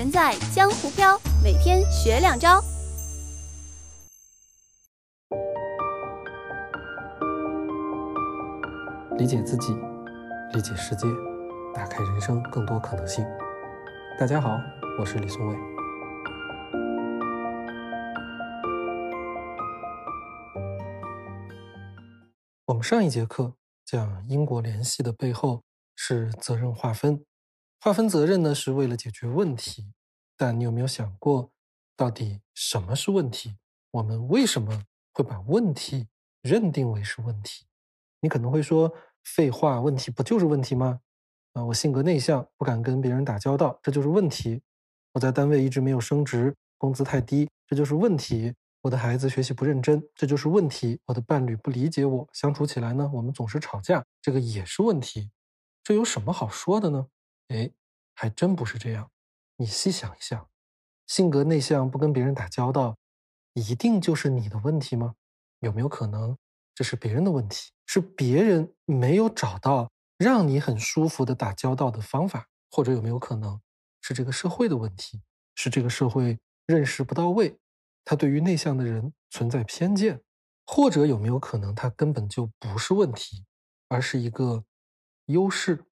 人在江湖飘，每天学两招。理解自己，理解世界，打开人生更多可能性。大家好，我是李松伟。我们上一节课讲因果联系的背后是责任划分，划分责任呢是为了解决问题。但你有没有想过，到底什么是问题？我们为什么会把问题认定为是问题？你可能会说，废话，问题不就是问题吗？啊，我性格内向，不敢跟别人打交道，这就是问题。我在单位一直没有升职，工资太低，这就是问题。我的孩子学习不认真，这就是问题。我的伴侣不理解我，相处起来呢，我们总是吵架，这个也是问题。这有什么好说的呢？哎，还真不是这样。你细想一想，性格内向，不跟别人打交道，一定就是你的问题吗？有没有可能这是别人的问题？是别人没有找到让你很舒服的打交道的方法，或者有没有可能是这个社会的问题？是这个社会认识不到位，他对于内向的人存在偏见，或者有没有可能他根本就不是问题，而是一个优势，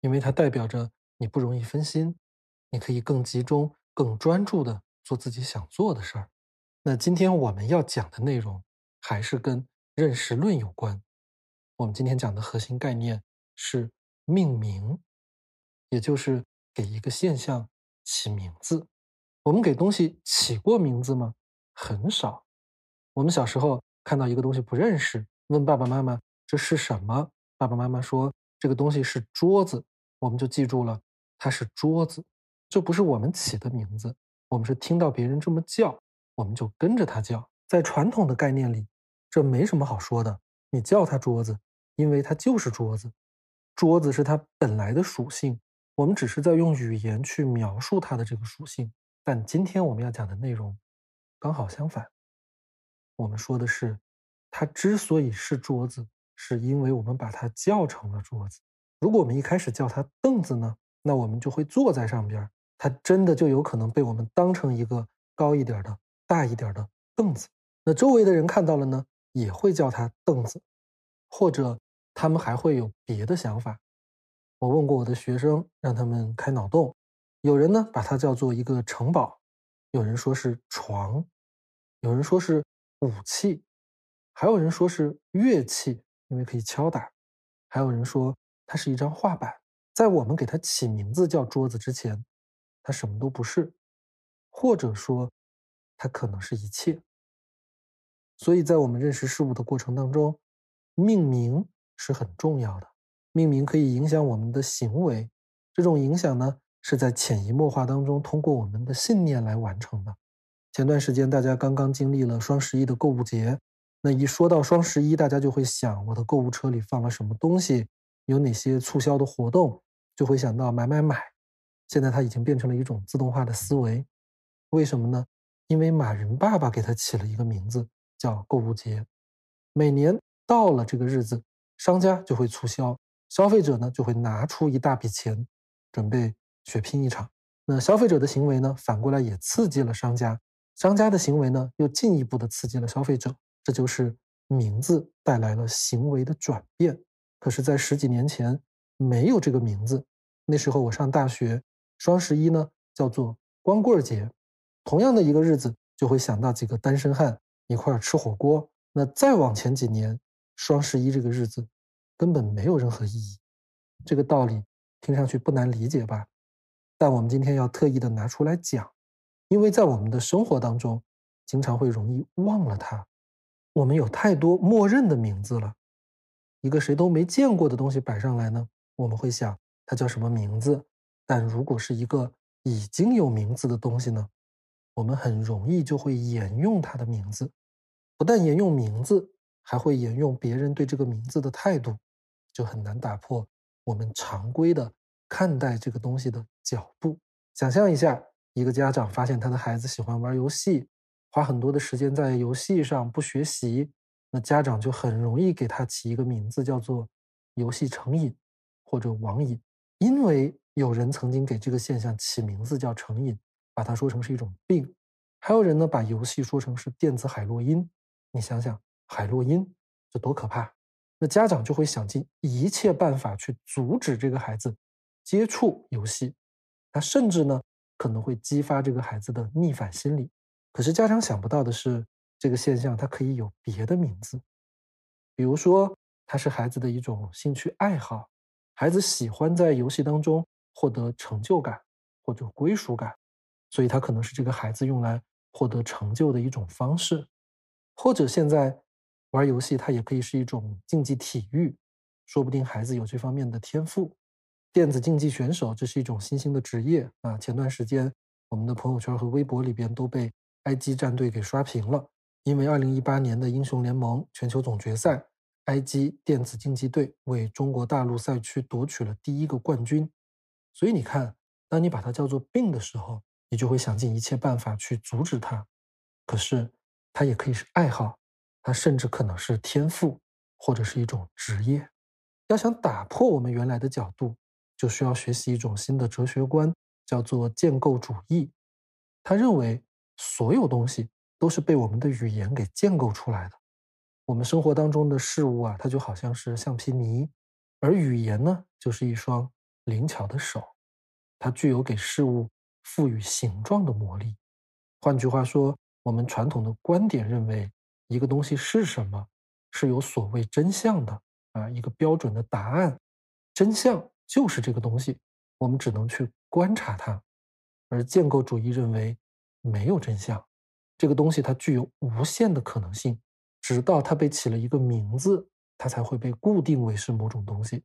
因为它代表着你不容易分心。你可以更集中、更专注的做自己想做的事儿。那今天我们要讲的内容还是跟认识论有关。我们今天讲的核心概念是命名，也就是给一个现象起名字。我们给东西起过名字吗？很少。我们小时候看到一个东西不认识，问爸爸妈妈这是什么？爸爸妈妈说这个东西是桌子，我们就记住了，它是桌子。这不是我们起的名字，我们是听到别人这么叫，我们就跟着他叫。在传统的概念里，这没什么好说的。你叫它桌子，因为它就是桌子，桌子是它本来的属性。我们只是在用语言去描述它的这个属性。但今天我们要讲的内容刚好相反。我们说的是，它之所以是桌子，是因为我们把它叫成了桌子。如果我们一开始叫它凳子呢，那我们就会坐在上边。它真的就有可能被我们当成一个高一点的、大一点的凳子。那周围的人看到了呢，也会叫它凳子，或者他们还会有别的想法。我问过我的学生，让他们开脑洞。有人呢把它叫做一个城堡，有人说是床，有人说是武器，还有人说是乐器，因为可以敲打，还有人说它是一张画板。在我们给它起名字叫桌子之前。它什么都不是，或者说，它可能是一切。所以在我们认识事物的过程当中，命名是很重要的。命名可以影响我们的行为，这种影响呢，是在潜移默化当中通过我们的信念来完成的。前段时间大家刚刚经历了双十一的购物节，那一说到双十一，大家就会想我的购物车里放了什么东西，有哪些促销的活动，就会想到买买买。现在它已经变成了一种自动化的思维，为什么呢？因为马云爸爸给他起了一个名字叫购物节，每年到了这个日子，商家就会促销，消费者呢就会拿出一大笔钱，准备血拼一场。那消费者的行为呢，反过来也刺激了商家，商家的行为呢又进一步的刺激了消费者，这就是名字带来了行为的转变。可是，在十几年前没有这个名字，那时候我上大学。双十一呢，叫做光棍节，同样的一个日子，就会想到几个单身汉一块吃火锅。那再往前几年，双十一这个日子根本没有任何意义。这个道理听上去不难理解吧？但我们今天要特意的拿出来讲，因为在我们的生活当中，经常会容易忘了它。我们有太多默认的名字了，一个谁都没见过的东西摆上来呢，我们会想它叫什么名字？但如果是一个已经有名字的东西呢，我们很容易就会沿用它的名字，不但沿用名字，还会沿用别人对这个名字的态度，就很难打破我们常规的看待这个东西的脚步。想象一下，一个家长发现他的孩子喜欢玩游戏，花很多的时间在游戏上不学习，那家长就很容易给他起一个名字，叫做“游戏成瘾”或者“网瘾”，因为。有人曾经给这个现象起名字叫成瘾，把它说成是一种病。还有人呢，把游戏说成是电子海洛因。你想想，海洛因这多可怕！那家长就会想尽一切办法去阻止这个孩子接触游戏。他甚至呢，可能会激发这个孩子的逆反心理。可是家长想不到的是，这个现象它可以有别的名字，比如说，它是孩子的一种兴趣爱好，孩子喜欢在游戏当中获得成就感或者归属感，所以它可能是这个孩子用来。获得成就的一种方式，或者现在玩游戏，它也可以是一种竞技体育，说不定孩子有这方面的天赋。电子竞技选手，这是一种新兴的职业啊！前段时间，我们的朋友圈和微博里边都被 IG 战队给刷屏了，因为2018年的英雄联盟全球总决赛，IG 电子竞技队为中国大陆赛区夺取了第一个冠军。所以你看，当你把它叫做病的时候，你就会想尽一切办法去阻止它，可是他也可以是爱好，他甚至可能是天赋，或者是一种职业。要想打破我们原来的角度，就需要学习一种新的哲学观，叫做建构主义。他认为所有东西都是被我们的语言给建构出来的。我们生活当中的事物啊，它就好像是橡皮泥，而语言呢，就是一双灵巧的手，它具有给事物。赋予形状的魔力。换句话说，我们传统的观点认为，一个东西是什么，是有所谓真相的啊，一个标准的答案。真相就是这个东西，我们只能去观察它。而建构主义认为，没有真相，这个东西它具有无限的可能性，直到它被起了一个名字，它才会被固定为是某种东西。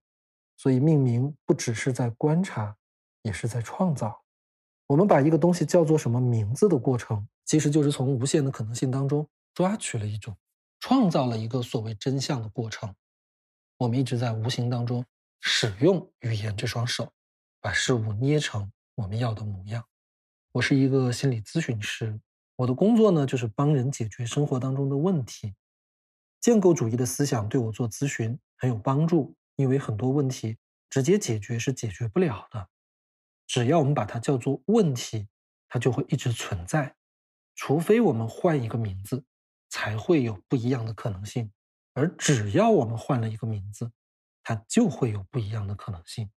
所以，命名不只是在观察，也是在创造。我们把一个东西叫做什么名字的过程，其实就是从无限的可能性当中抓取了一种，创造了一个所谓真相的过程。我们一直在无形当中使用语言这双手，把事物捏成我们要的模样。我是一个心理咨询师，我的工作呢就是帮人解决生活当中的问题。建构主义的思想对我做咨询很有帮助，因为很多问题直接解决是解决不了的。只要我们把它叫做问题，它就会一直存在，除非我们换一个名字，才会有不一样的可能性。而只要我们换了一个名字，它就会有不一样的可能性。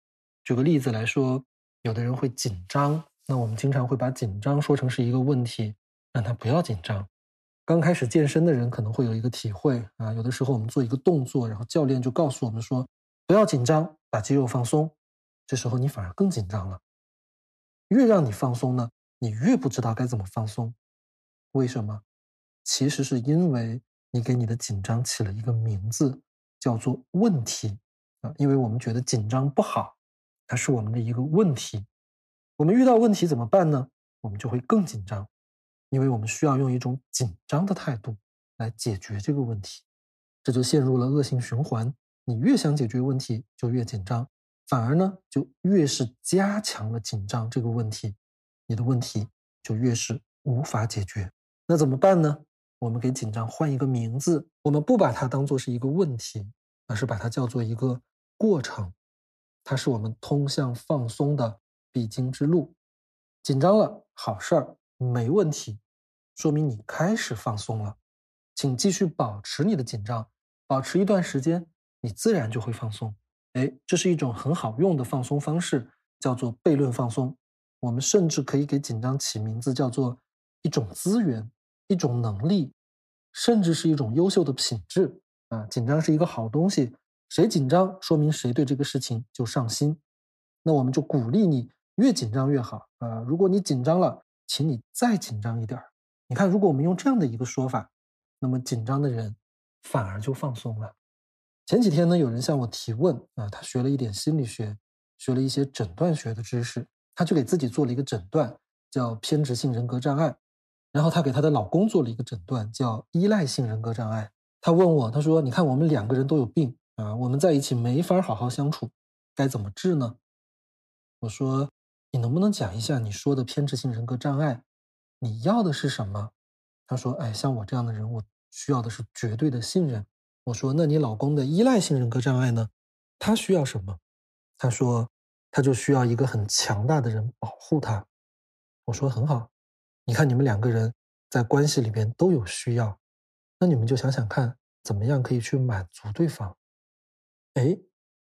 举个例子来说，有的人会紧张，那我们经常会把紧张说成是一个问题，让他不要紧张。刚开始健身的人可能会有一个体会啊，有的时候我们做一个动作，然后教练就告诉我们说不要紧张，把肌肉放松，这时候你反而更紧张了。越让你放松呢，你越不知道该怎么放松。为什么？其实是因为你给你的紧张起了一个名字，叫做问题啊。因为我们觉得紧张不好，它是我们的一个问题。我们遇到问题怎么办呢？我们就会更紧张，因为我们需要用一种紧张的态度来解决这个问题，这就陷入了恶性循环。你越想解决问题，就越紧张。反而呢，就越是加强了紧张这个问题，你的问题就越是无法解决。那怎么办呢？我们给紧张换一个名字，我们不把它当做是一个问题，而是把它叫做一个过程。它是我们通向放松的必经之路。紧张了，好事儿，没问题，说明你开始放松了。请继续保持你的紧张，保持一段时间，你自然就会放松。哎，这是一种很好用的放松方式，叫做悖论放松。我们甚至可以给紧张起名字，叫做一种资源、一种能力，甚至是一种优秀的品质啊！紧张是一个好东西，谁紧张，说明谁对这个事情就上心。那我们就鼓励你越紧张越好啊！如果你紧张了，请你再紧张一点儿。你看，如果我们用这样的一个说法，那么紧张的人反而就放松了。前几天呢，有人向我提问啊，他学了一点心理学，学了一些诊断学的知识，他就给自己做了一个诊断，叫偏执性人格障碍。然后他给他的老公做了一个诊断，叫依赖性人格障碍。他问我，他说：“你看，我们两个人都有病啊，我们在一起没法好好相处，该怎么治呢？”我说：“你能不能讲一下你说的偏执性人格障碍，你要的是什么？”他说：“哎，像我这样的人，我需要的是绝对的信任。”我说：“那你老公的依赖性人格障碍呢？他需要什么？”他说：“他就需要一个很强大的人保护他。我说很好，你看你们两个人在关系里边都有需要，那你们就想想看，怎么样可以去满足对方？哎，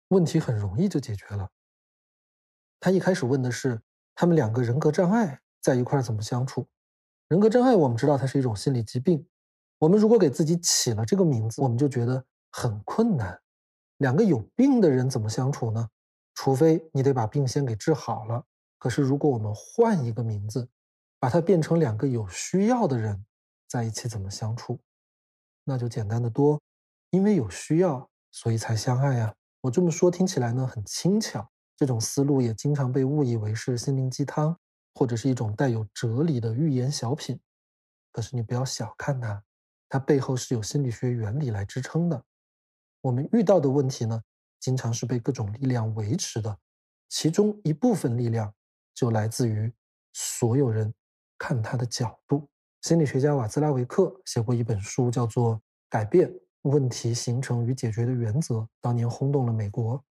问题很容易就解决了。他一开始问的是他们两个人格障碍在一块怎么相处。人格障碍我们知道它是一种心理疾病，我们如果给自己起了这个名字，我们就觉得很困难。两个有病的人怎么相处呢？除非你得把病先给治好了。可是如果我们换一个名字，把它变成两个有需要的人在一起怎么相处，那就简单的多。因为有需要，所以才相爱呀。我这么说听起来呢很轻巧，这种思路也经常被误以为是心灵鸡汤。或者是一种带有哲理的寓言小品，可是你不要小看它，它背后是有心理学原理来支撑的。我们遇到的问题呢，经常是被各种力量维持的，其中一部分力量就来自于所有人看他的角度。心理学家瓦兹拉维克写过一本书，叫做《改变问题形成与解决的原则》，当年轰动了美国。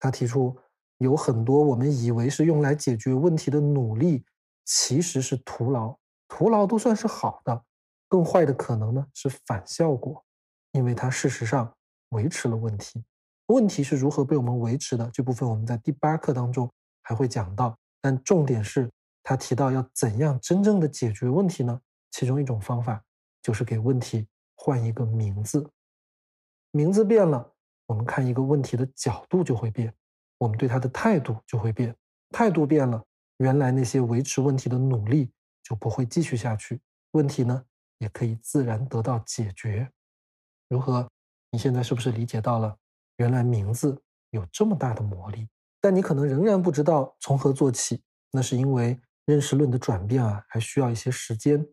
他提出。有很多我们以为是用来解决问题的努力，其实是徒劳。徒劳都算是好的，更坏的可能呢是反效果，因为它事实上维持了问题。问题是如何被我们维持的？这部分我们在第八课当中还会讲到。但重点是他提到要怎样真正的解决问题呢？其中一种方法就是给问题换一个名字。名字变了，我们看一个问题的角度就会变。我们对他的态度就会变，态度变了，原来那些维持问题的努力就不会继续下去，问题呢也可以自然得到解决。如何？你现在是不是理解到了？原来名字有这么大的魔力，但你可能仍然不知道从何做起。那是因为认识论的转变啊，还需要一些时间。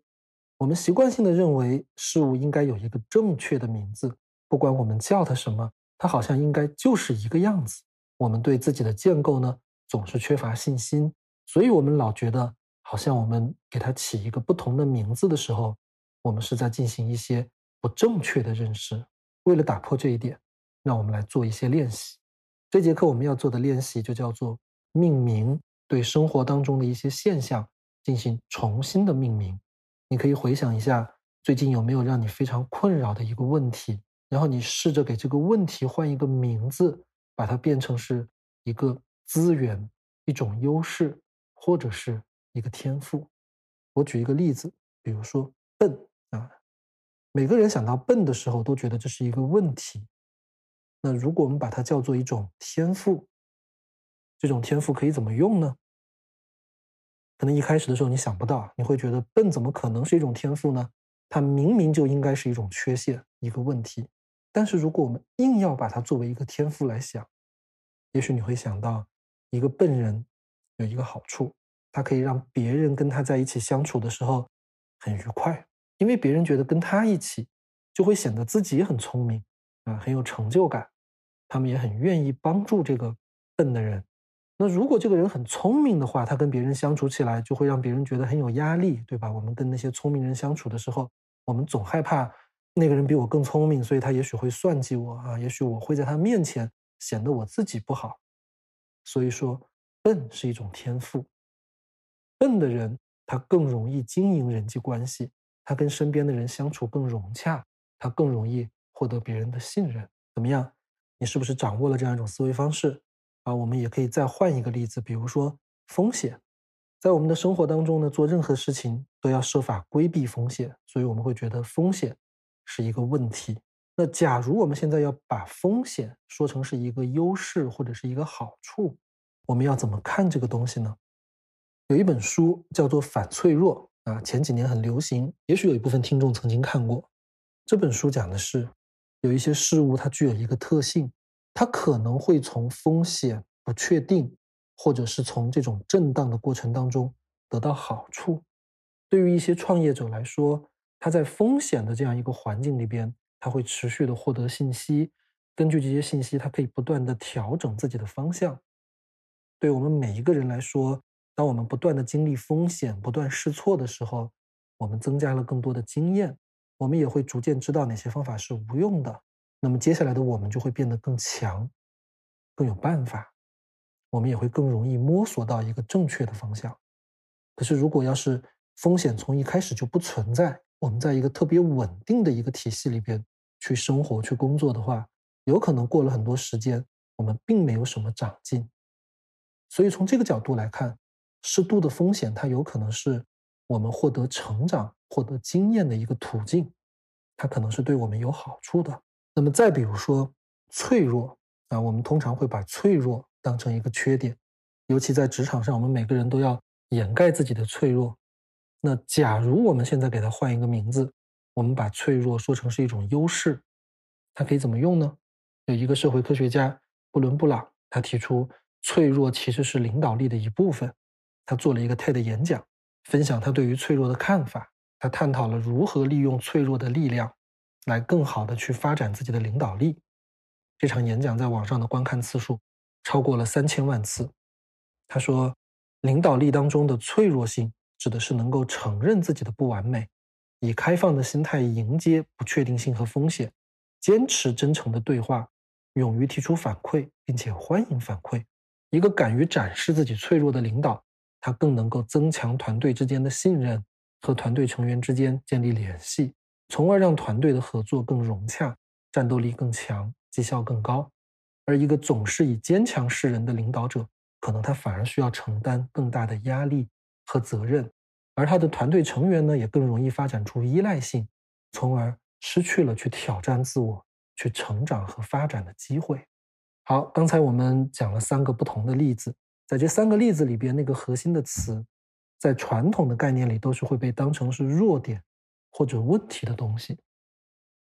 我们习惯性的认为事物应该有一个正确的名字，不管我们叫它什么，它好像应该就是一个样子。我们对自己的建构呢，总是缺乏信心，所以我们老觉得好像我们给它起一个不同的名字的时候，我们是在进行一些不正确的认识。为了打破这一点，让我们来做一些练习。这节课我们要做的练习就叫做命名，对生活当中的一些现象进行重新的命名。你可以回想一下，最近有没有让你非常困扰的一个问题，然后你试着给这个问题换一个名字。把它变成是一个资源、一种优势，或者是一个天赋。我举一个例子，比如说笨啊，每个人想到笨的时候都觉得这是一个问题。那如果我们把它叫做一种天赋，这种天赋可以怎么用呢？可能一开始的时候你想不到，你会觉得笨怎么可能是一种天赋呢？它明明就应该是一种缺陷，一个问题。但是如果我们硬要把它作为一个天赋来想，也许你会想到，一个笨人有一个好处，他可以让别人跟他在一起相处的时候很愉快，因为别人觉得跟他一起就会显得自己很聪明啊，很有成就感，他们也很愿意帮助这个笨的人。那如果这个人很聪明的话，他跟别人相处起来就会让别人觉得很有压力，对吧？我们跟那些聪明人相处的时候，我们总害怕。那个人比我更聪明，所以他也许会算计我啊，也许我会在他面前显得我自己不好。所以说，笨是一种天赋。笨的人他更容易经营人际关系，他跟身边的人相处更融洽，他更容易获得别人的信任。怎么样？你是不是掌握了这样一种思维方式？啊，我们也可以再换一个例子，比如说风险，在我们的生活当中呢，做任何事情都要设法规避风险，所以我们会觉得风险。是一个问题。那假如我们现在要把风险说成是一个优势或者是一个好处，我们要怎么看这个东西呢？有一本书叫做《反脆弱》啊，前几年很流行，也许有一部分听众曾经看过。这本书讲的是，有一些事物它具有一个特性，它可能会从风险不确定，或者是从这种震荡的过程当中得到好处。对于一些创业者来说，它在风险的这样一个环境里边，它会持续的获得信息，根据这些信息，它可以不断的调整自己的方向。对我们每一个人来说，当我们不断的经历风险、不断试错的时候，我们增加了更多的经验，我们也会逐渐知道哪些方法是无用的。那么接下来的我们就会变得更强，更有办法。我们也会更容易摸索到一个正确的方向。可是，如果要是风险从一开始就不存在，我们在一个特别稳定的一个体系里边去生活、去工作的话，有可能过了很多时间，我们并没有什么长进。所以，从这个角度来看，适度的风险它有可能是我们获得成长、获得经验的一个途径，它可能是对我们有好处的。那么，再比如说脆弱啊，我们通常会把脆弱。当成一个缺点，尤其在职场上，我们每个人都要掩盖自己的脆弱。那假如我们现在给它换一个名字，我们把脆弱说成是一种优势，它可以怎么用呢？有一个社会科学家布伦布朗，他提出脆弱其实是领导力的一部分。他做了一个 TED 演讲，分享他对于脆弱的看法。他探讨了如何利用脆弱的力量，来更好的去发展自己的领导力。这场演讲在网上的观看次数。超过了三千万次。他说：“领导力当中的脆弱性，指的是能够承认自己的不完美，以开放的心态迎接不确定性和风险，坚持真诚的对话，勇于提出反馈，并且欢迎反馈。一个敢于展示自己脆弱的领导，他更能够增强团队之间的信任，和团队成员之间建立联系，从而让团队的合作更融洽，战斗力更强，绩效更高。”而一个总是以坚强示人的领导者，可能他反而需要承担更大的压力和责任，而他的团队成员呢，也更容易发展出依赖性，从而失去了去挑战自我、去成长和发展的机会。好，刚才我们讲了三个不同的例子，在这三个例子里边，那个核心的词，在传统的概念里都是会被当成是弱点或者问题的东西。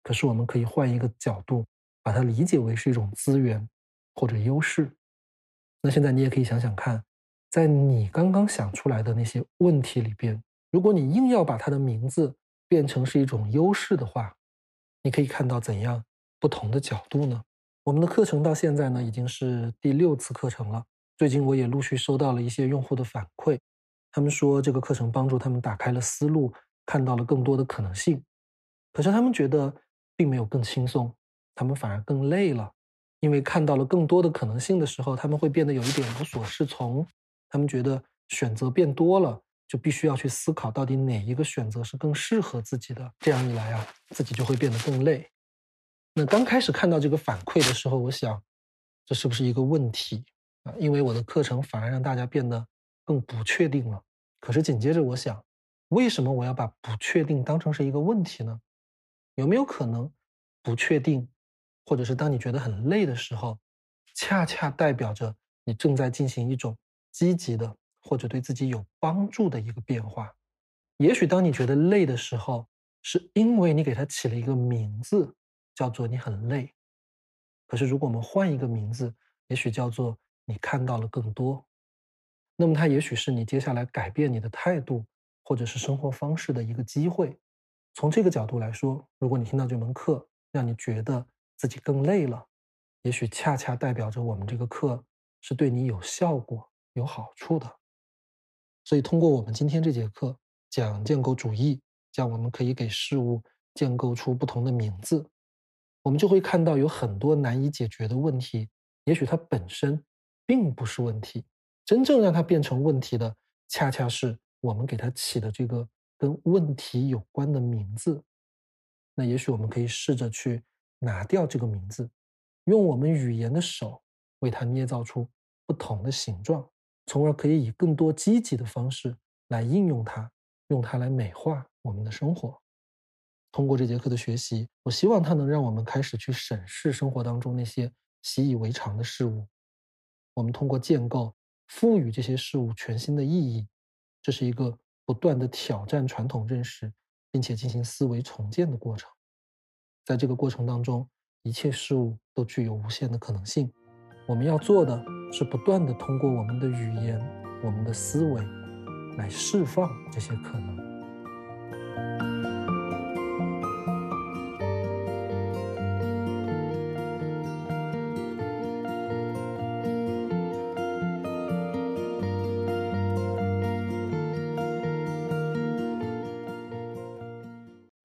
可是我们可以换一个角度。把它理解为是一种资源或者优势。那现在你也可以想想看，在你刚刚想出来的那些问题里边，如果你硬要把它的名字变成是一种优势的话，你可以看到怎样不同的角度呢？我们的课程到现在呢已经是第六次课程了。最近我也陆续收到了一些用户的反馈，他们说这个课程帮助他们打开了思路，看到了更多的可能性。可是他们觉得并没有更轻松。他们反而更累了，因为看到了更多的可能性的时候，他们会变得有一点无所适从。他们觉得选择变多了，就必须要去思考到底哪一个选择是更适合自己的。这样一来啊，自己就会变得更累。那刚开始看到这个反馈的时候，我想，这是不是一个问题啊？因为我的课程反而让大家变得更不确定了。可是紧接着我想，为什么我要把不确定当成是一个问题呢？有没有可能不确定？或者是当你觉得很累的时候，恰恰代表着你正在进行一种积极的或者对自己有帮助的一个变化。也许当你觉得累的时候，是因为你给它起了一个名字，叫做你很累。可是如果我们换一个名字，也许叫做你看到了更多，那么它也许是你接下来改变你的态度或者是生活方式的一个机会。从这个角度来说，如果你听到这门课让你觉得，自己更累了，也许恰恰代表着我们这个课是对你有效果、有好处的。所以，通过我们今天这节课讲建构主义，讲我们可以给事物建构出不同的名字，我们就会看到有很多难以解决的问题。也许它本身并不是问题，真正让它变成问题的，恰恰是我们给它起的这个跟问题有关的名字。那也许我们可以试着去。拿掉这个名字，用我们语言的手为它捏造出不同的形状，从而可以以更多积极的方式来应用它，用它来美化我们的生活。通过这节课的学习，我希望它能让我们开始去审视生活当中那些习以为常的事物。我们通过建构，赋予这些事物全新的意义，这是一个不断的挑战传统认识，并且进行思维重建的过程。在这个过程当中，一切事物都具有无限的可能性。我们要做的是不断的通过我们的语言、我们的思维，来释放这些可能。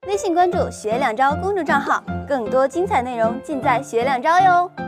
微信关注“学两招”公众账号，更多精彩内容尽在“学两招”哟。